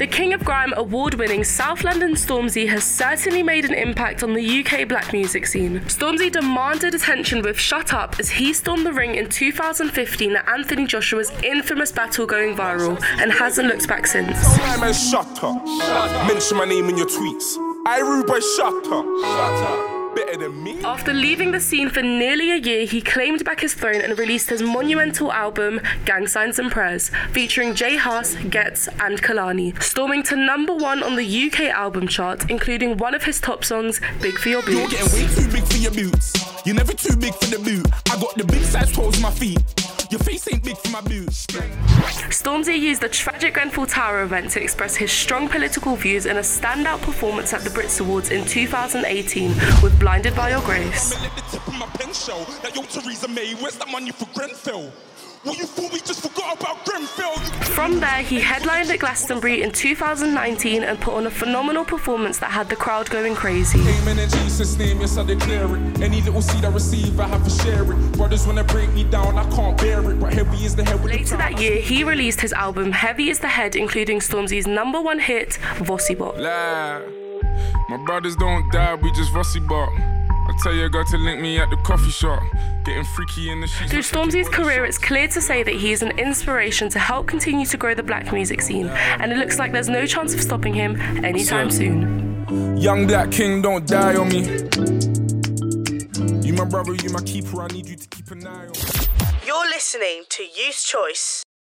The King of Grime award winning South London Stormzy has certainly made an impact on the UK black music scene. Stormzy demanded attention with Shut Up as he stormed the ring in 2015 at Anthony Joshua's infamous battle going viral and hasn't looked back since. man, shut up. Mention my name in your tweets. I rude shut up. Shut up. Better than me. After leaving the scene for nearly a year, he claimed back his throne and released his monumental album, Gang Signs and Prayers, featuring J Hus, Ghetts, and Kehlani, storming to number one on the UK album chart, including one of his top songs, Big for Your You're Boots. getting way too big for your boots. You're never too big for the boot. I got the big size toes on my feet. Your face ain't big for my boots. Stormzy used the tragic Grenfell Tower event to express his strong political views in a standout performance at the Brits Awards in 2018 with Blinded by Your Grace. I'm at the tip of my pen show. Like, yo, Theresa May, where's that money for Grenfell? What you thought we just forgot about Grenfell? You From there, he headlined at Glastonbury in 2019 and put on a phenomenal performance that had the crowd going crazy. Amen in Jesus' name, yes, I declare it. Any little seed I receive, I have to share it. Brothers wanna break me down, I can't bear it. But heavy is the head with Later that year, he released his album Heavy is the Head, including Stormzy's number one hit, Vossi Bop. My brothers don't die, we just Vossi bop. I tell your girl to link me at the coffee shop. Getting freaky in the sheets. Through Stormzy's career, it's clear to say that he is an inspiration to help continue to grow the black music scene, and it looks like there's no chance of stopping him anytime soon. Young black king, don't die on me. You my brother, you my keeper, I need you to keep an eye on me. You're listening to Youth Choice.